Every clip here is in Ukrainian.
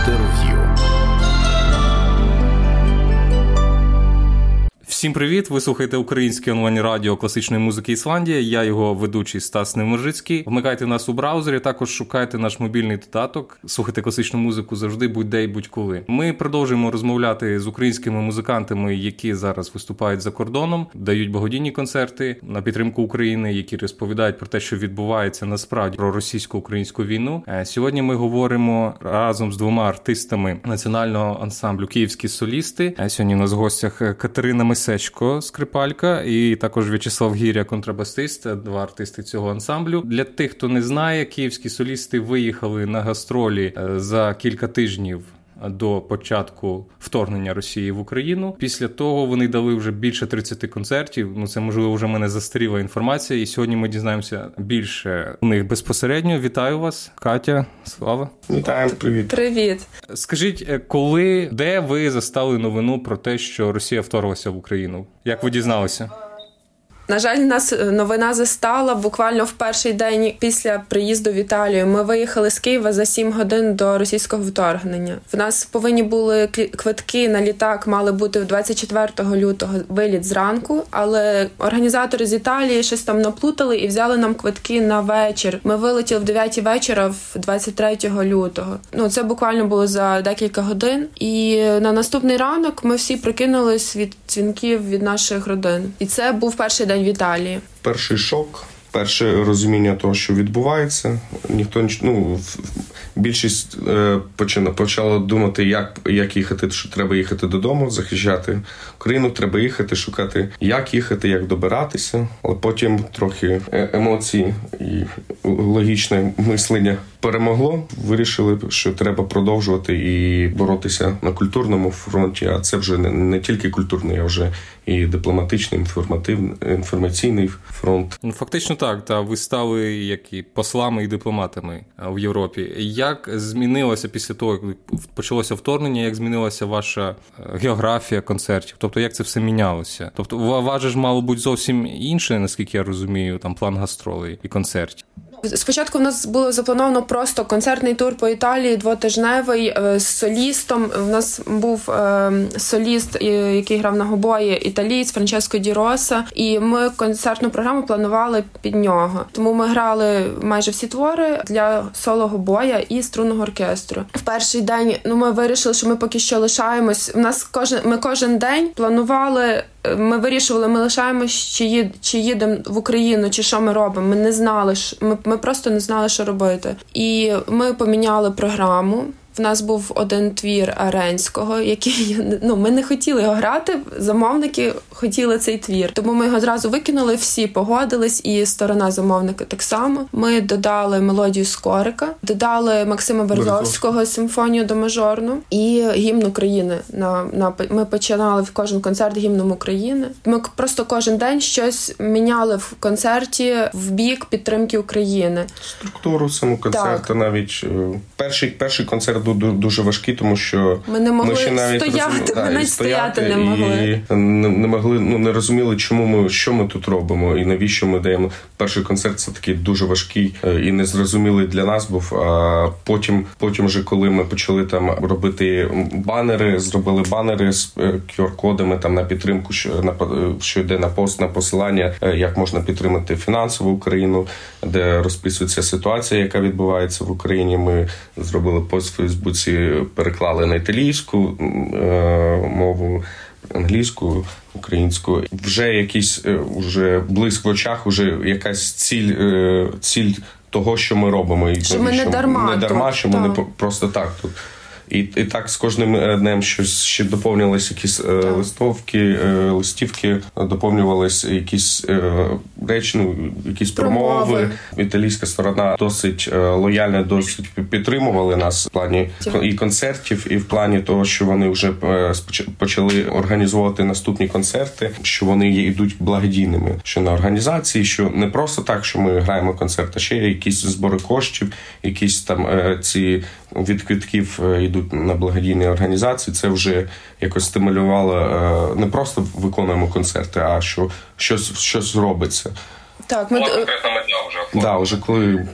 Інтерв'ю. Всім привіт! Ви слухаєте українське онлайн радіо класичної музики Ісландія. Я його ведучий Стас Невмержицький. Вмикайте нас у браузері. Також шукайте наш мобільний додаток. Слухайте класичну музику завжди, будь-де і будь-коли. Ми продовжуємо розмовляти з українськими музикантами, які зараз виступають за кордоном, дають благодійні концерти на підтримку України, які розповідають про те, що відбувається насправді про російсько-українську війну. Е, сьогодні ми говоримо разом з двома артистами національного ансамблю Київські солісти. Е, сьогодні у нас в гостях Катерина Мис. Сечко, скрипалька, і також В'ячеслав Гіря, контрабасист, два артисти цього ансамблю. Для тих, хто не знає, київські солісти виїхали на гастролі е, за кілька тижнів до початку вторгнення Росії в Україну. Після того вони дали вже більше 30 концертів. Ну це можливо вже мене застаріла інформація. І сьогодні ми дізнаємося більше у них безпосередньо. Вітаю вас, Катя, слава. Вітаємо, привіт. Привіт. Скажіть, е, коли де ви застали новину про те, що Росія вторглася в Україну? Як ви дізналися? На жаль, нас е, новина застала буквально в перший день після приїзду в Італію. Ми виїхали з Києва за 7 годин до російського вторгнення. В нас повинні були квитки на літак, мали бути в 24 лютого виліт зранку, але організатори з Італії щось там наплутали і взяли нам квитки на вечір. Ми вилетіли в 9 вечора, в 23 лютого. Ну це буквально було за декілька годин. І на наступний ранок ми всі прикинулись від дзвінків від наших родин. І це був перший день в Італії. Перший шок, перше розуміння того, що відбувається. Ніхто ну, більшість е, почала, почала думати, як як їхати, що треба їхати додому, захищати Україну. Треба їхати, шукати, як їхати, як добиратися. Але потім трохи е, емоції і логічне мислення перемогло. Вирішили, що треба продовжувати і боротися на культурному фронті. А це вже не, не тільки культурний, а вже і дипломатичний, інформативний інформаційний фронт. Ну фактично так. Та ви стали як і послами і дипломатами в Європі. Як змінилося після того, як почалося вторгнення? Як змінилася ваша е, географія концертів? Тобто, як це все мінялося? Тобто, ваше ж мало бути зовсім інше, наскільки я розумію, там план гастролей і концертів. Спочатку в нас було заплановано просто концертний тур по Італії, двотижневий е, з солістом. У нас був е, соліст, який грав на гобої, італієць Франческо Ді Роса, і ми концертну програму планували під нього. Тому ми грали майже всі твори для соло гобоя і струнного оркестру. В перший день ну ми вирішили, що ми поки що лишаємось. У нас кожен ми кожен день планували. Ми вирішували, ми лишаємось, чи їд, чи їдемо в Україну, чи що ми робимо. Ми не знали, ми, ми просто не знали, що робити. І ми поміняли програму. В нас був один твір Аренського, який ну ми не хотіли його грати. Замовники хотіли цей твір, тому ми його зразу викинули. Всі погодились, і сторона замовника так само. Ми додали мелодію Скорика, додали Максима Березовського симфонію до мажорну і гімн України. На на ми починали в кожен концерт гімном України. Ми просто кожен день щось міняли в концерті в бік підтримки України. Структуру саму концерту, навіть е, перший перший концерт дуже важкі, тому що ми не могли ми ще навіть стояти, розум... ми навіть стояти не могли. І не, не могли, ну не розуміли, чому ми що ми тут робимо, і навіщо ми даємо перший концерт. Це такий дуже важкий е, і незрозумілий для нас. Був а потім, потім, вже коли ми почали там робити банери, зробили банери з QR-кодами е, там на підтримку, що на що йде на пост на посилання, е, як можна підтримати фінансову Україну, де розписується ситуація, яка відбувається в Україні. Ми зробили пост в Фейсбуці переклали на італійську е, мову, англійську, українську. Вже якийсь е, уже блиск в очах, вже якась ціль е, ціль того, що ми робимо, і що ми не дарма, не дарма, що ми не просто так тут. І і так з кожним е, днем щось ще доповнювалися якісь е, листовки, е, листівки, доповнювалися якісь е, речі, ну якісь промови. промови. Італійська сторона досить е, лояльно, досить підтримували нас в плані і концертів, і в плані того, що вони вже е, почали організовувати наступні концерти, що вони йдуть благодійними, що на організації, що не просто так, що ми граємо концерт, а ще якісь збори коштів, якісь там ці від квитків йдуть йдуть на благодійні організації, це вже якось стимулювало е, не просто виконуємо концерти, а що щось щось робиться. Так, ми конкретна мета вже Да, вже коли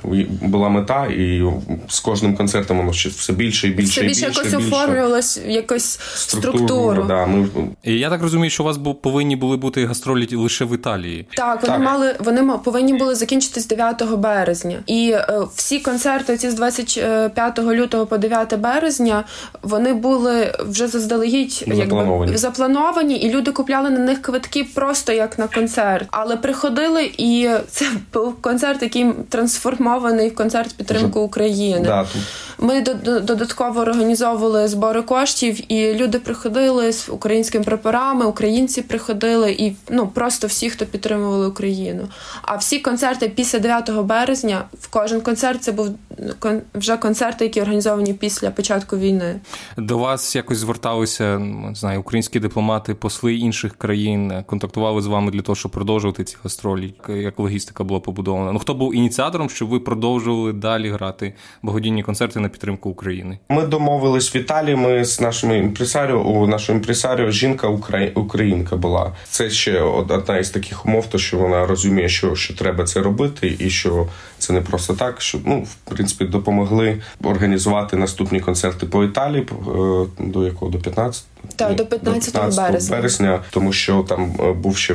була мета, і з кожним концертом воно ще все більше і більше все більше, і більше, якось більше. оформлювалось якось структуру. Да, ми... І я так розумію, що у вас повинні були бути гастролі лише в Італії. Так, вони Так. мали вони повинні були закінчитись 9 березня, і е, всі концерти ці з 25 лютого по 9 березня вони були вже заздалегідь Заплановані. якби заплановані, і люди купляли на них квитки просто як на концерт. Але приходили, і це був концерт, який трансформований в концерт підтримки України. Да, тут Ми до- до- додатково організовували збори коштів, і люди приходили з українськими прапорами, українці приходили, і ну просто всі, хто підтримували Україну. А всі концерти після 9 березня, в кожен концерт це був вже концерти, які організовані після початку війни. До вас якось зверталися не знаю, українські дипломати, посли інших країн, контактували з вами для того, щоб продовжувати ці гастролі. Як логістика була побудована? Ну хто був ініціатором, щоб ви продовжували далі грати благодійні концерти на підтримку України? Ми домовились в Італії. Ми з нашим імпресаріо, у нашого імпресаріо жінка украї- українка була. Це ще одна із таких умов, то що вона розуміє, що, що треба це робити, і що це не просто так. Що ну в принципі допомогли організувати наступні концерти по Італії е, до якого до 15 Так, Ні, до 15 березня. березня, тому що там е, був ще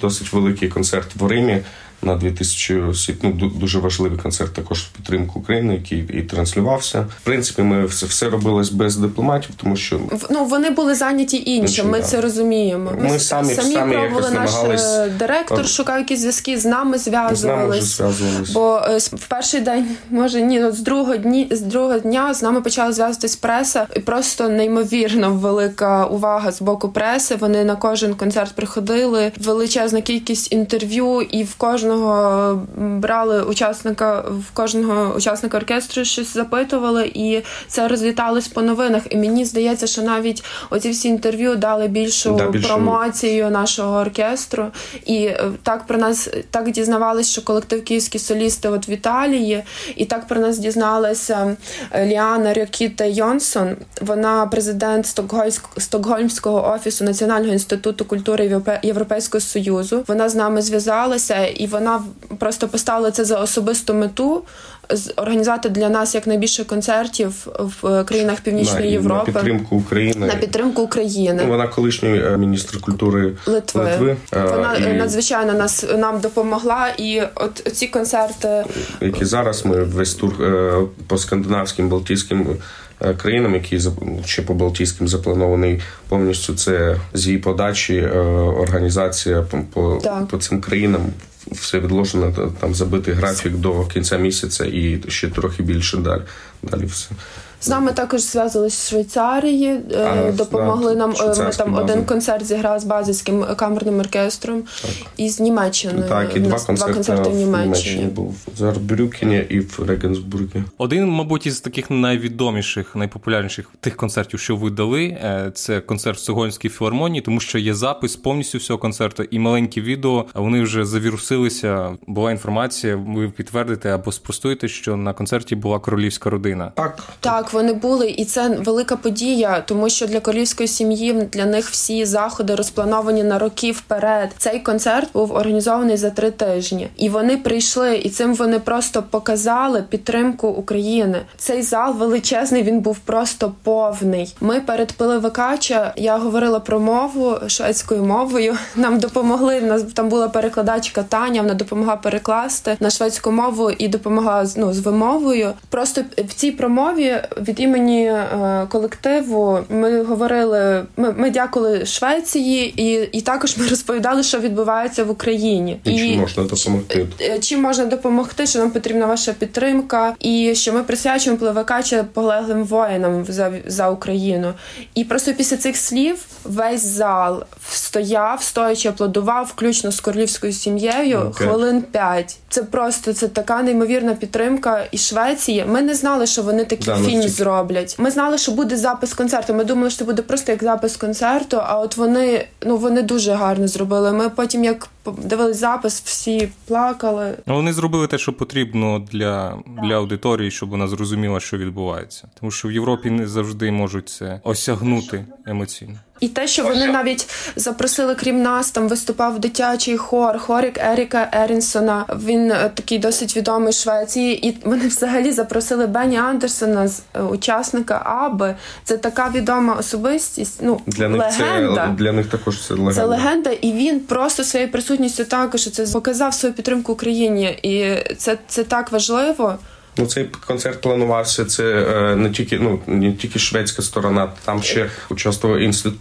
досить великий концерт в Римі на 2000 осіб. Ну дуже важливий концерт також в підтримку України, який і транслювався. В принципі, ми все, все робилось без дипломатів, тому що Ну вони були зайняті іншим. Ми да. це розуміємо. Ми с- самі- самі пробували наш намагались- е, директор, шукав якісь зв'язки з нами, з нами вже зв'язувались. Бо е, в перший день, може ні, от з другого дні з другого дня з нами почала зв'язуватись преса, і просто неймовірно велика увага з боку преси. Вони на кожен концерт приходили, величезна кількість інтерв'ю, і в кожного м, брали учасника, в кожного учасника оркестру щось запитували, і це розліталось по новинах. І мені здається, що навіть оці всі інтерв'ю дали більшу Да, більшу- промоцію нашого оркестру. І е, так про нас так дізнавались, що колектив київські солісти от в Італії, і так про нас дізналася е, Ліана Рьокіта Йонсон. Вона президент Стокгольмського офісу Національного інституту культури Європейського союзу. Вона з нами зв'язалася, і вона в- просто поставила це за особисту мету. Організувати для нас якнайбільше концертів в е, країнах Північної на, Європи на підтримку України. на підтримку України. Ну, вона колишній е, міністр культури Литви. Литви, е, Вона і- надзвичайно нас нам допомогла, і от ці концерти які зараз ми весь тур по скандинавським балтійським країнам, які ще по балтійським запланований повністю. Це з її подачі організація по, по, по цим країнам. Все відложено та- там забитий графік до кінця місяця і ще трохи більше далі. Далі все. З нами також зв'язались з Швейцарії, е, А, допомогли да, нам. е, Ми там база. один концерт зіграв з базильським камерним оркестром і з Німеччини. Так, і два концерти, концерти в Німеччині. був в Зарбрюкені і в Регенсбургі. Один, мабуть, із таких найвідоміших, найпопулярніших тих концертів, що ви дали, е, це концерт в Стокгольмській філармонії, тому що є запис повністю всього концерту і маленькі відео. а Вони вже завірусилися. Була інформація. Ви підтвердите або спростуєте, що на концерті була королівська родина. Так, Так, вони були, і це велика подія, тому що для королівської сім'ї для них всі заходи розплановані на роки вперед. Цей концерт був організований за три тижні, і вони прийшли, і цим вони просто показали підтримку України. Цей зал величезний, він був просто повний. Ми перед пили Викача. Я говорила про мову шведською мовою. Нам допомогли. Нас там була перекладачка Таня. Вона допомогла перекласти на шведську мову і допомогла ну, з вимовою. Просто в цій промові від імені е, колективу ми говорили. Ми, дякували Швеції, і, і також ми розповідали, що відбувається в Україні. і чим можна допомогти. Е, Чим можна допомогти, що нам потрібна ваша підтримка, і що ми присвячуємо пливакача полеглим воїнам за, за Україну. І просто після цих слів весь зал стояв, стоячи, аплодував, включно з королівською сім'єю, Окей. хвилин п'ять. Це просто це така неймовірна підтримка і Швеції. Ми не знали, що вони такий Да, ну, фільм зроблять. Ми знали, що буде запис концерту. Ми думали, що це буде просто як запис концерту. А от вони ну вони дуже гарно зробили. Ми потім, як дивились запис, всі плакали. Ну, вони зробили те, що потрібно для для аудиторії, щоб вона зрозуміла, що відбувається. Тому що в Європі не завжди можуть це осягнути емоційно. І те, що вони навіть запросили, крім нас, там виступав дитячий хор, хорик Еріка Ерінсона. Він е, такий досить відомий в Швеції. І вони взагалі запросили Бенні Андерсона з е, учасника Аби. Це така відома особистість. Ну для них легенда. це для них також це легенда. Це легенда, і він просто своєю присутністю також це показав свою підтримку Україні, і це, це так важливо. Ну, цей концерт планувався. Це е, не тільки ну не тільки шведська сторона, там ще участвував інститут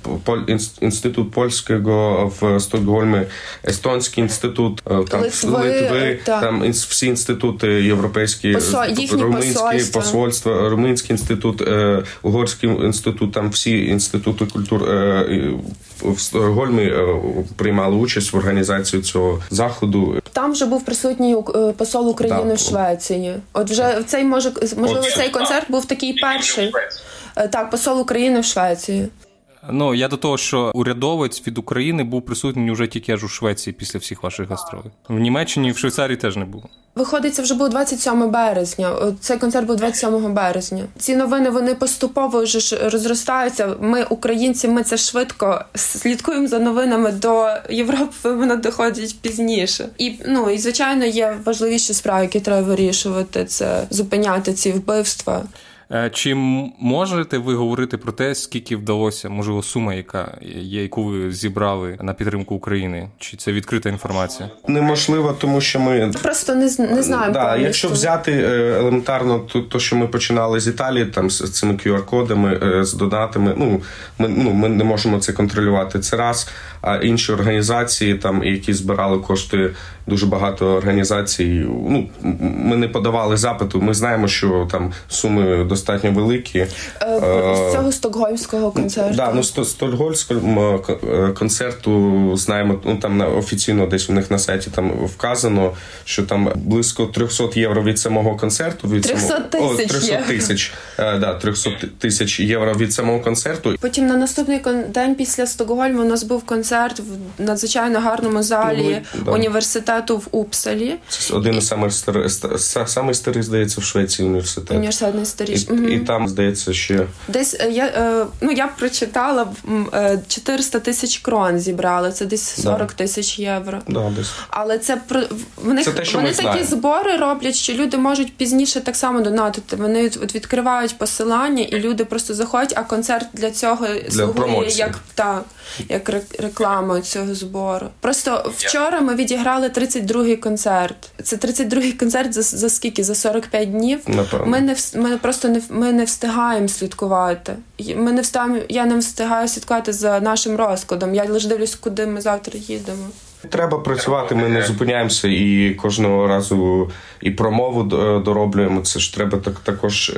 інститут польського в Стокгольмі, Естонський інститут, е, там Литви, Литви, та. там всі інститути європейські, Посо, румунські посольства, румунський інститут, е, угорський інститут, там всі інститути культур в Стокгольмі приймали участь в організації цього заходу. Там вже був присутній посол України да. в Швеції. От вже цей може можливо цей концерт був такий перший. Так, посол України в Швеції. Ну я до того, що урядовець від України був присутній вже тільки аж у Швеції після всіх ваших гастролей. В Німеччині в Швейцарії теж не було. Виходить, це вже був 27 березня. Цей концерт був 27 березня. Ці новини вони поступово вже розростаються. Ми, українці, ми це швидко слідкуємо за новинами до Європи. Вони доходять пізніше. І ну і звичайно є важливіші справи, які треба вирішувати. Це зупиняти ці вбивства. Е, чи можете ви говорити про те, скільки вдалося, можливо, сума, яка є, яку ви зібрали на підтримку України? Чи це відкрита інформація? Неможливо, тому що ми просто не не знаємо. Да, якщо взяти е, елементарно, то, то що ми починали з Італії, там з цими QR-кодами, е, з донатами. Ну ми ну ми не можемо це контролювати. Це раз. А інші організації, там які збирали кошти, дуже багато організацій. Ну ми не подавали запиту. Ми знаємо, що там суми достатньо великі. Е, з цього стокгольмського концерту. Да, ну стокгольмського концерту знаємо. Ну там офіційно десь у них на сайті там вказано, що там близько 300 євро від самого концерту. Від 300 тисяч. О, 300 тисяч. Да, 300 тисяч євро від самого концерту. Потім на наступний день після Стокгольму у нас був концерт в надзвичайно гарному залі ну, да. університету в Упсалі. Це один із самих старих, самий старий, здається, в Швеції університет. Університет найстаріший. І, угу. і там, здається, ще десь я ну я прочитала 400 тисяч крон зібрали. Це десь 40 тисяч да. євро. Да, десь. Але це про в них це те, що вони ми такі знаємо. збори роблять, що люди можуть пізніше так само донатити. Вони от відкривають посилання, і люди просто заходять. А концерт для цього для слугує промоції. як так, як реклама цього збору. Просто вчора ми відіграли 32-й концерт. Це 32-й концерт за за скільки? За 45 днів. Напевно. Ми не ми просто не ми не встигаємо слідкувати. Ми не встигаємо, я не встигаю слідкувати за нашим розкладом. Я лише дивлюсь, куди ми завтра їдемо. Треба працювати, ми не зупиняємося і кожного разу і промову дороблюємо. Це ж треба так також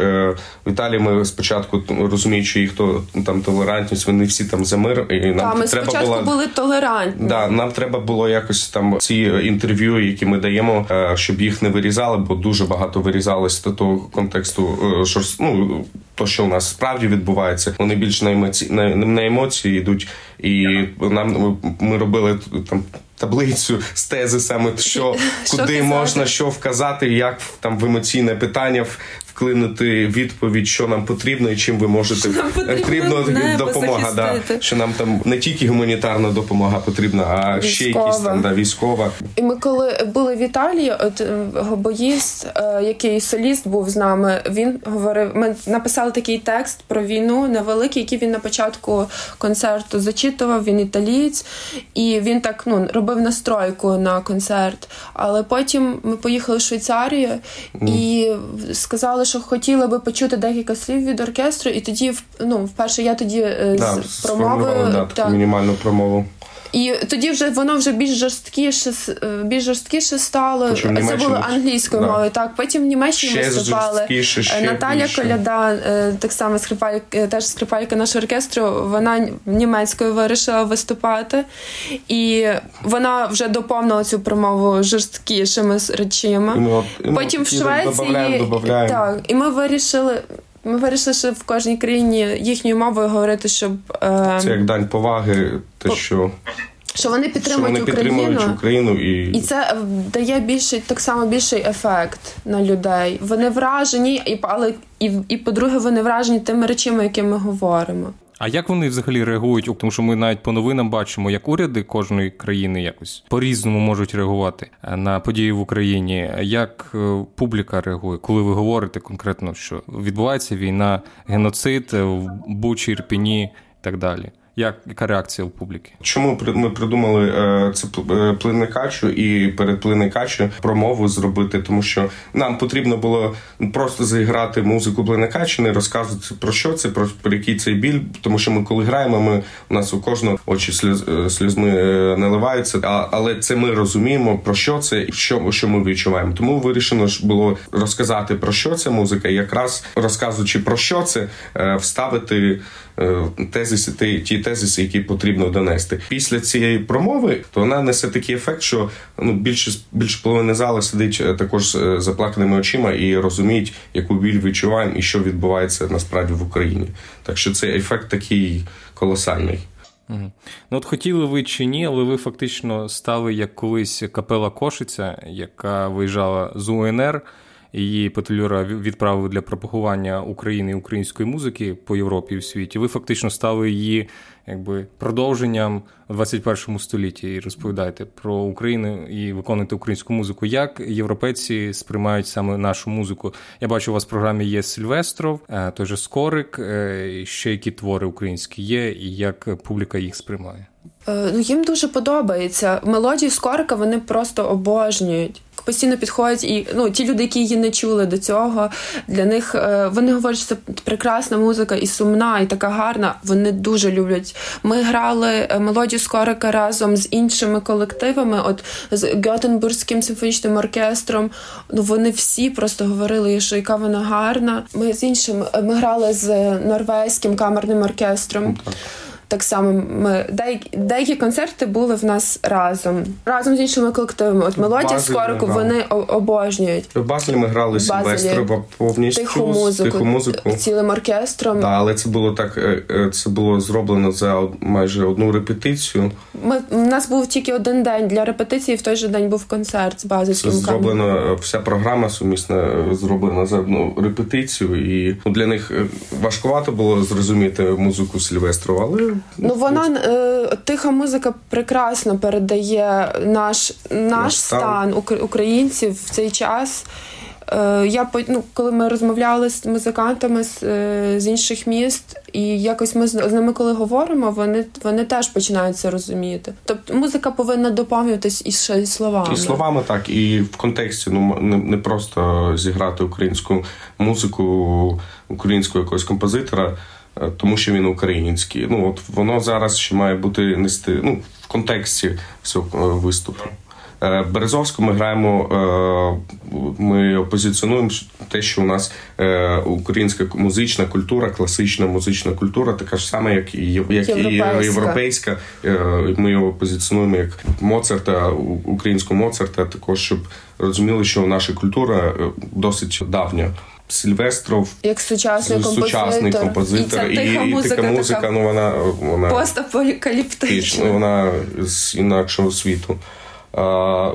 в Італії. Ми спочатку розуміючи їх, хто там толерантність, вони всі там за мир. І нам Та, ми треба спочатку було, були толерантні. Да, нам треба було якось там ці інтерв'ю, які ми даємо, щоб їх не вирізали, бо дуже багато вирізалось до того контексту, що ну, то, що у нас справді відбувається. Вони більш на емоції на, на емоції йдуть, і нам ми робили там таблицю з тези саме що, Що куди можна що вказати, як там в емоційне питання вклинути відповідь, що нам потрібно і чим ви можете. Нам потрібно допомога. Да, що нам там не тільки гуманітарна допомога потрібна, а ще якісь там да, військова. І ми коли були в Італії, от е, гобоїст, е, який соліст був з нами, він говорив: ми написали такий текст про війну невеликий, який він на початку концерту зачитував. Він італієць, і він так ну робив настройку на концерт. Але потім ми поїхали в Швейцарію і сказали, що хотіли би почути декілька слів від оркестру, і тоді ну, вперше я тоді е, Да, промовою да, мінімальну промову. І тоді вже воно вже більш жорсткіше е, більш жорсткіше стало. Це було англійською да. мовою. Так, потім в Німеччині Ще виступали. жорсткіше, ще Е, Наталя більше. Коляда, е, так само скрипалька, теж скрипалька нашого оркестру. Вона німецькою вирішила виступати, і вона вже доповнила цю промову жорсткішими с- речима. І от- і ми Потім в Швеції добавляємо, добавляємо. так, і ми вирішили. Ми вирішили, що в кожній країні їхньою мовою говорити, щоб е, Це як дань поваги, те, По- що що вони підтримують що вони Україну, підтримують Україну і і це дає більший так само більший ефект на людей. Вони вражені, і але і, і по-друге, вони вражені тими речами, які ми говоримо. А як вони взагалі реагують? Тому що ми навіть по новинам бачимо, як уряди кожної країни якось по-різному можуть реагувати е, на події в Україні. Як е, публіка реагує, коли ви говорите конкретно, що відбувається війна, геноцид в Бучі, Ірпіні і так далі? Як яка реакція у публіки? Чому ми придумали е, це е, плиникачу і перед плиникачу промову зробити? Тому що нам потрібно було просто заіграти музику плиникачі, не розказувати про що це, про, про який цей біль. Тому що ми, коли граємо, ми у нас у кожного очі сліз, е, наливаються. А але це ми розуміємо про що це, що що ми відчуваємо. Тому вирішено ж було розказати про що це музика, і якраз розказуючи про що це, вставити тезиси ті тезиси, які потрібно донести. Після цієї промови то вона несе такий ефект, що ну більше більше половини зали сидить е, також з е, заплаканими очима і розуміють, яку біль відчуваємо і що відбувається насправді в Україні. Так що цей ефект такий колосальний. Ну от хотіли ви чи ні, але ви фактично стали як колись капела Кошиця, яка виїжджала з УНР. Її Петлюра відправив для пропагування України і української музики по Європі і в світі. Ви фактично стали її якби продовженням у 21 столітті і розповідаєте про Україну і виконуєте українську музику. Як європейці сприймають саме нашу музику? Я бачу, у вас в програмі є Сильвестров, е, той же Скорик, е, ще які твори українські є, і як публіка їх сприймає. Е, ну, Їм дуже подобається. Мелодії Скорика вони просто обожнюють. Постійно підходять, і ну ті люди, які її не чули до цього, для них е, вони говорять, що це прекрасна музика і сумна, і така гарна. Вони дуже люблять. Ми грали е, мелодію Скорика разом з іншими колективами, от з Гьотенбурзьким симфонічним оркестром. Ну вони всі просто говорили, що яка вона гарна. Ми з іншим ми грали з норвезьким камерним оркестром. Так само ми деякі деякі концерти були в нас разом, разом з іншими колективами. От мелодія скорику вони обожнюють. В Базелі ми грали Сильвестрова повністю тиху музику, тиху музику цілим оркестром. Да, але це було так. Е, е, це було зроблено за майже одну репетицію. Ми у нас був тільки один день для репетиції. В той же день був концерт з базовським Це зроблено. Е, вся програма сумісна зроблена за одну репетицію, і ну, для них важкувато було зрозуміти музику Сильвестрова, але Ну вона е, тиха музика прекрасно передає наш наш стан українців в цей час. Е, я ну, коли ми розмовляли з музикантами з, е, з інших міст, і якось ми з ними, коли говоримо, вони вони теж починають це розуміти. Тобто музика повинна доповнюватись і ще й словами. І словами так, і в контексті ну не, не просто зіграти українську музику українського якогось композитора. Е, тому що він український. Ну от воно зараз ще має бути нести ну, в контексті цього е, виступу. Е, Березовську ми граємо, ми позиціонуємо те, що у нас українська музична культура, класична музична культура, така ж сама, як і як європейська. і європейська. Ми його позиціонуємо як Моцарта, українську Моцарта, також щоб розуміли, що наша культура досить давня. Сильвестров як сучасний композитор. сучасний композитор, і, тиха і, музика, така музика, ну вона вона постапокаліптична. Вона з інакшого світу. А,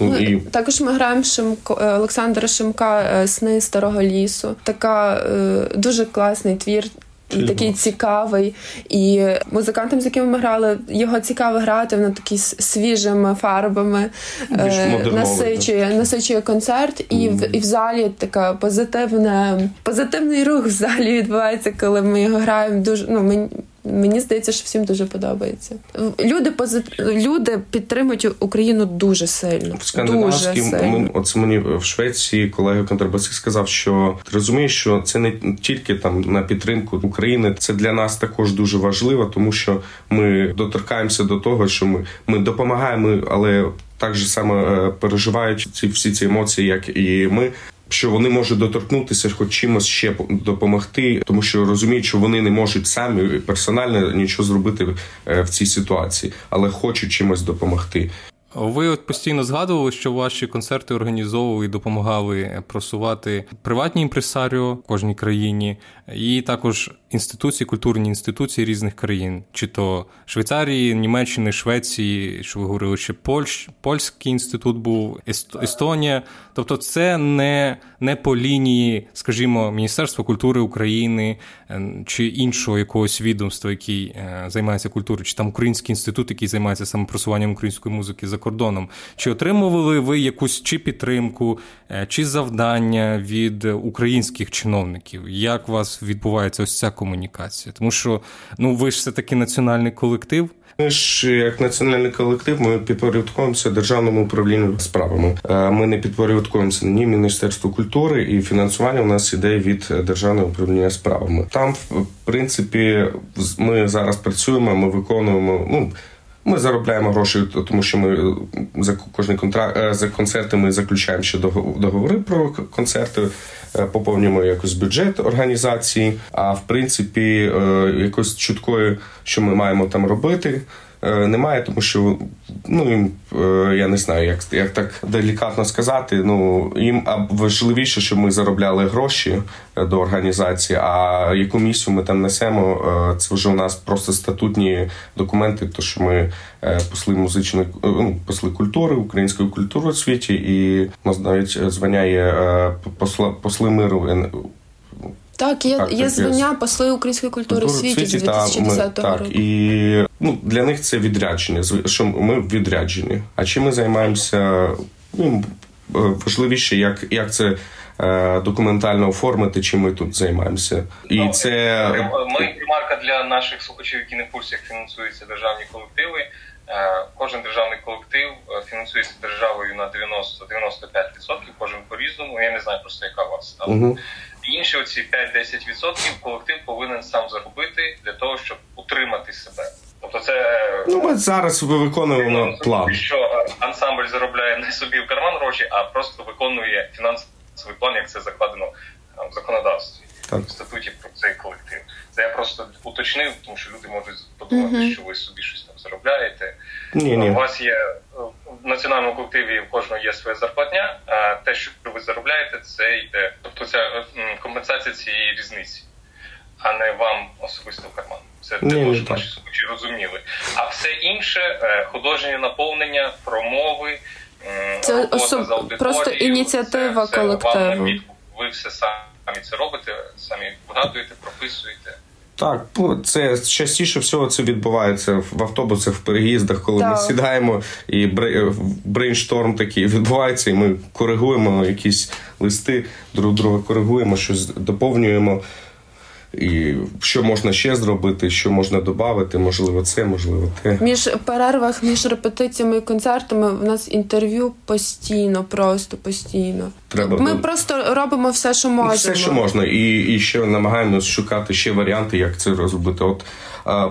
Ну, і... Також ми граємо Шимко Олександра Шимка е, Сни старого лісу. Така е, дуже класний твір. І такий цікавий, і музикантам, з якими ми грали, його цікаво грати на такі свіжими фарбами, е, насичує насичує концерт, і mm. в і в залі така позитивна, позитивний рух в залі відбувається, коли ми його граємо. Дуже ну мені. Мені здається, що всім дуже подобається. Люди позит... люди підтримують Україну дуже сильно. В дуже сильно. Оце мені в Швеції колега контрабасист сказав, що ти розумієш, що це не тільки там на підтримку України, це для нас також дуже важливо, тому що ми доторкаємося до того, що ми, ми допомагаємо, але так же само е, переживають ці всі ці емоції, як і ми що вони можуть доторкнутися, хоч чимось ще допомогти, тому що розуміють, що вони не можуть самі персонально нічого зробити е, в цій ситуації, але хочуть чимось допомогти. Ви от постійно згадували, що ваші концерти організовували і допомагали просувати приватні імпресаріо в кожній країні, і також інституції, культурні інституції різних країн, чи то Швейцарії, Німеччини, Швеції, що ви говорили, ще Польщ, Польський інститут був, Естонія. Тобто, це не, не по лінії, скажімо, Міністерства культури України чи іншого якогось відомства, який е, займається культурою, чи там Український інститут, який займається саме просуванням української музики за кордоном. Чи отримували ви якусь чи підтримку, е, чи завдання від українських чиновників? Як у вас відбувається ось ця комунікація? Тому що ну ви ж все таки національний колектив. Ми ж як національний колектив, ми підпорядкуємося державному управлінню справами. Е, ми не підпорядкуємося ні міністерству культури і фінансування. У нас іде від державного управління справами. Там, в принципі, ми зараз працюємо. Ми виконуємо. Ну ми заробляємо гроші, тому що ми за кожний контракт е, за концерти ми заключаємо ще договори про концерти. Е, поповнюємо якось бюджет організації. А в принципі, е, якось чуткою, що ми маємо там робити. Е, немає, тому що ну їм я не знаю, як як так делікатно сказати. Ну їм важливіше, щоб ми заробляли гроші до організації. А яку місію ми там несемо? Це вже у нас просто статутні документи, то що ми посли музичної ну, посли культури, української культури у світі, і у нас навіть звання є посла посли миру. Так, є так, є звання посли української культури в світі з 2010 року. Так, і ну, для них це відрядження. що ми відряджені. А чим ми займаємося? Ну, важливіше, як як це е, документально оформити, чим ми тут займаємося. І ну, це ми ремарка для наших слухачів, які не в курсі, як фінансуються державні колективи. Е, кожен державний колектив е, фінансується державою на 90-95%, кожен по різному. Я не знаю просто яка у вас там. Угу. Інші оці 5-10% колектив повинен сам заробити для того, щоб утримати себе. Тобто, це ну ми зараз виконуємо ну, план. Що ансамбль заробляє не собі в карман гроші, а просто виконує фінансовий план, як це закладено в законодавстві так. в статуті про цей колектив. Це я просто уточнив, тому що люди можуть подумати, mm-hmm. що ви собі щось там заробляєте. Ні, ні. У вас є в національному колективі в кожного є своя зарплатня, а те, що ви заробляєте, це йде. Тобто це компенсація цієї різниці, а не вам особисто в карман. Це також наші слухачі розуміли. А все інше е, художнє наповнення, промови, це особ... просто ініціатива це, колективу. ви все самі це робите, самі вгадуєте, прописуєте. Так, це частіше всього це відбувається в автобусах, в переїздах, коли так. ми сідаємо і brainstorm такий відбувається, і ми коригуємо якісь листи, друг друга коригуємо, щось доповнюємо. І що можна ще зробити, що можна додати, можливо, це, можливо, те. Між перервах, між репетиціями і концертами в нас інтерв'ю постійно, просто постійно. Треба Ми до... просто робимо все, що можемо. Все, що можна, і і ще намагаємось шукати ще варіанти, як це розробити. От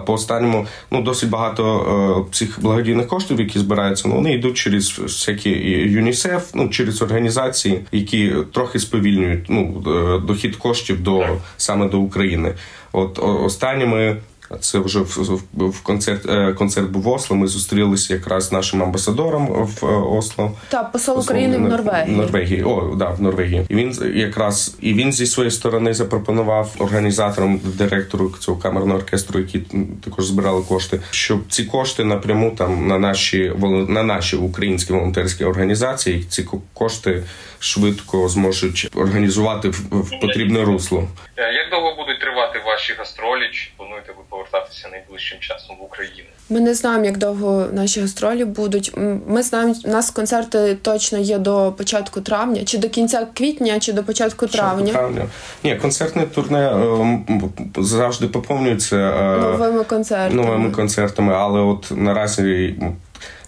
по останньому ну досить багато цих благодійних коштів, які збираються, ну вони йдуть через всякі ЮНІСЕФ, ну через організації, які трохи сповільнюють ну е, дохід коштів до саме до України. От останніми це вже в, в концерт е, концерт був в Осло. Ми зустрілися якраз з нашим амбасадором в е, Осло. Так, посол України в Норвегії. Норвегії. О, да, в Норвегії. І він якраз і він зі своєї сторони запропонував організаторам, директору цього камерного оркестру, які також збирали кошти, щоб ці кошти напряму там на наші на наші українські волонтерські організації. Ці кошти швидко зможуть організувати в, в потрібне русло. Е, як довго будуть тривати ваші гастролі? Чи плануєте ви повертатися найближчим часом в Україну? Ми не знаємо, як довго наші гастролі будуть. Ми знаємо, у нас концерти точно є до початку травня, чи до кінця квітня, чи до початку травня. травня. Ні, концертне турне ем, завжди поповнюється е, новими концертами. Новими концертами, але от наразі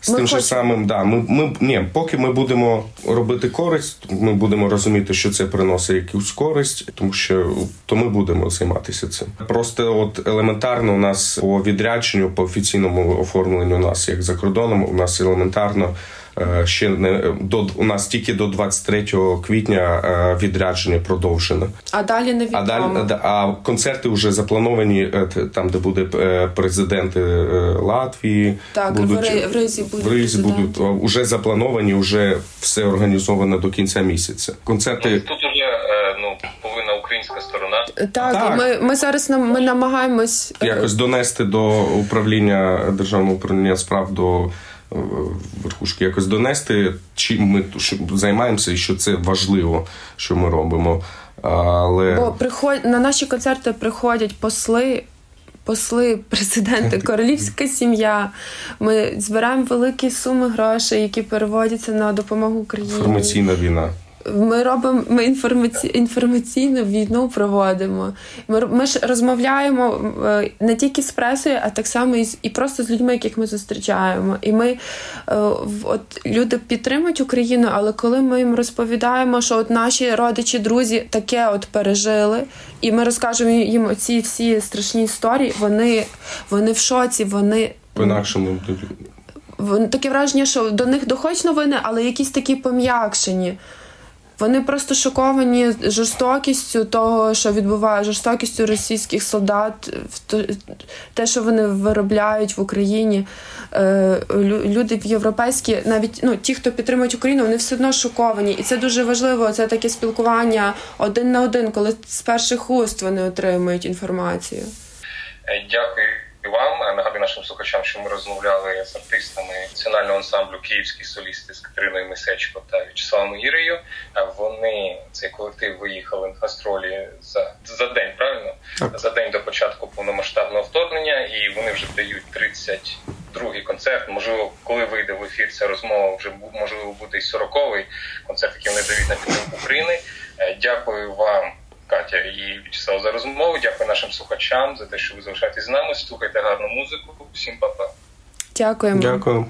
з ми тим же самим, да, ми ми ні, поки ми будемо робити користь, ми будемо розуміти, що це приносить якусь користь, тому що то ми будемо займатися цим. Просто от елементарно у нас по відрядженню, по офіційному оформленню у нас як за кордоном, у нас елементарно. Е, ще не до у нас тільки до 23 квітня е, відрядження продовжено. А далі не відомо. А далі а концерти вже заплановані е, там, де буде президенти Латвії. Так будуть, в Ризі в релізі будуть вже заплановані, вже все організовано до кінця місяця. Концерти ну, тут уже е, ну повинна українська сторона. Так, так. Ми ми зараз ми намагаємось якось донести до управління державного управління справ до верхушки якось донести, чим ми займаємося і що це важливо, що ми робимо. Але Бо приход... на наші концерти приходять посли. Посли, президенти, королівська сім'я. Ми збираємо великі суми грошей, які переводяться на допомогу Україні. Інформаційна війна. Ми робимо ми інформаці, інформаційну війну проводимо. Ми ми ж розмовляємо е, не тільки з пресою, а так само і з і просто з людьми, яких ми зустрічаємо. І ми е, от люди підтримують Україну, але коли ми їм розповідаємо, що от наші родичі, друзі таке от пережили, і ми розкажемо їм ці всі страшні історії, вони, вони в шоці, вони по інакшому таке враження, що до них доходять новини, але якісь такі пом'якшені. Вони просто шоковані жорстокістю того, що відбуває жорстокістю російських солдат, те, що вони виробляють в Україні. Е, люди європейські, навіть ну ті, хто підтримують Україну, вони все одно шоковані, і це дуже важливо. Це таке спілкування один на один, коли з перших уст вони отримують інформацію. Е, дякую вам. Нагадую нашим слухачам, що ми розмовляли з артистами національного ансамблю Київські солісти з Катериною Мисечко та В'ячеславом Гірею. Вони цей колектив виїхали на гастролі за за день, правильно так. за день до початку повномасштабного вторгнення, і вони вже дають 32-й концерт. Можливо, коли вийде в ефір ця розмова, вже можливо буде і 40-й концерт, який вони дають на підтримку України. Е, дякую вам. Катя і В'ячеслав за розмову. Дякую нашим слухачам за те, що ви залишаєтесь з нами. Слухайте гарну музику. Всім па-па. Дякуємо. Дякую.